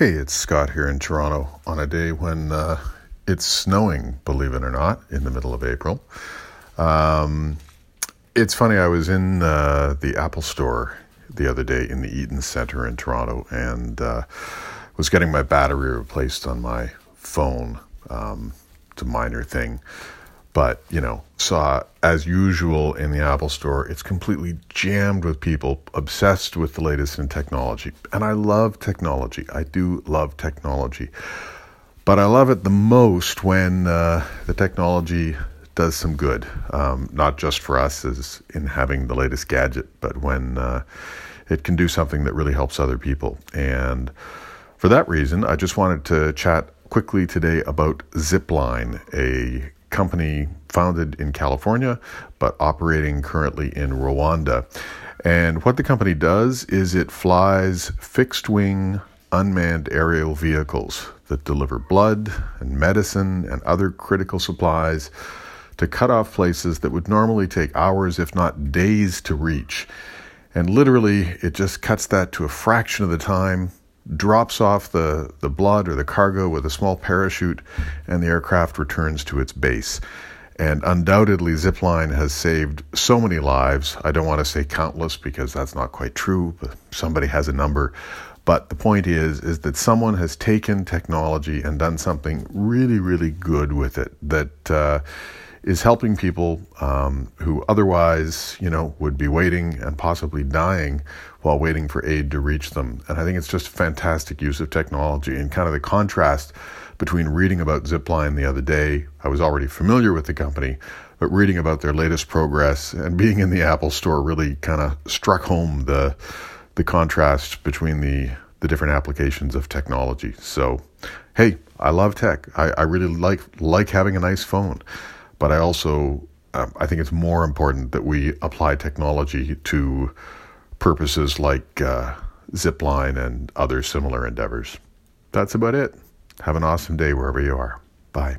Hey, it's Scott here in Toronto on a day when uh, it's snowing, believe it or not, in the middle of April. Um, it's funny, I was in uh, the Apple store the other day in the Eaton Center in Toronto and uh, was getting my battery replaced on my phone. Um, it's a minor thing. But, you know, saw as usual in the Apple store, it's completely jammed with people obsessed with the latest in technology. And I love technology. I do love technology. But I love it the most when uh, the technology does some good, um, not just for us as in having the latest gadget, but when uh, it can do something that really helps other people. And for that reason, I just wanted to chat quickly today about Zipline, a company founded in California but operating currently in Rwanda. And what the company does is it flies fixed wing unmanned aerial vehicles that deliver blood and medicine and other critical supplies to cut off places that would normally take hours, if not days, to reach. And literally, it just cuts that to a fraction of the time drops off the, the blood or the cargo with a small parachute, and the aircraft returns to its base. And undoubtedly, Zipline has saved so many lives. I don't want to say countless because that's not quite true, but somebody has a number. But the point is, is that someone has taken technology and done something really, really good with it that uh, is helping people um, who otherwise, you know, would be waiting and possibly dying while waiting for aid to reach them. And I think it's just fantastic use of technology and kind of the contrast between reading about Zipline the other day. I was already familiar with the company, but reading about their latest progress and being in the Apple store really kind of struck home the the contrast between the the different applications of technology. So, hey, I love tech. I, I really like like having a nice phone but I also um, I think it's more important that we apply technology to purposes like uh, Zipline and other similar endeavors. That's about it. Have an awesome day wherever you are. Bye.